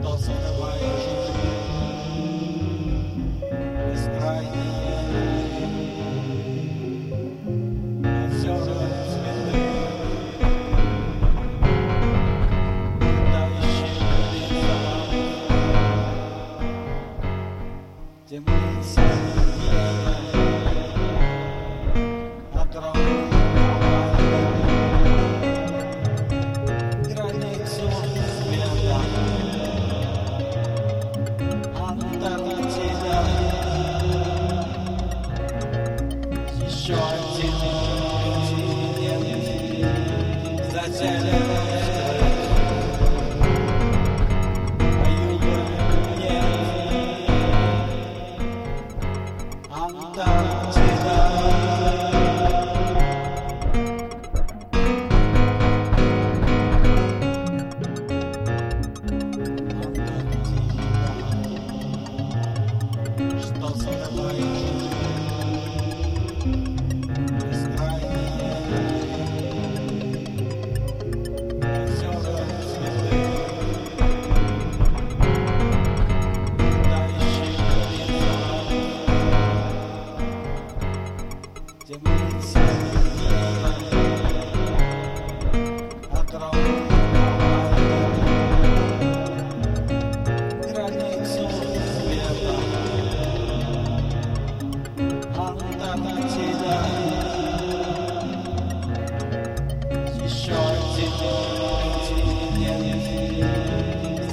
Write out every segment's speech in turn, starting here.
Метался давая жить бескрайние, но все же цветы, летающие перед собой,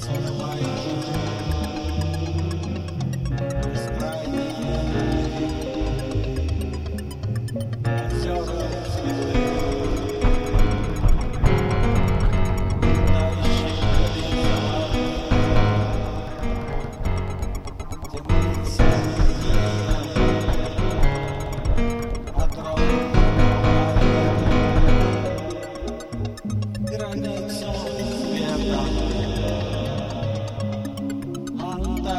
sallallahu alaihi